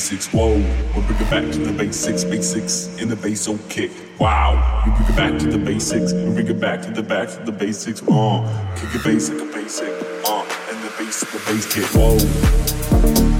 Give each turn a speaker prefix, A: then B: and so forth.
A: basics. Whoa, we'll bring it back to the basics. Basics in the bass, kick. Wow, we bring it back to the basics. We bring it back to the back to the basics. Uh, kick it basic, a basic. Uh, and the basic, uh, and the bass, the bass kick. Whoa.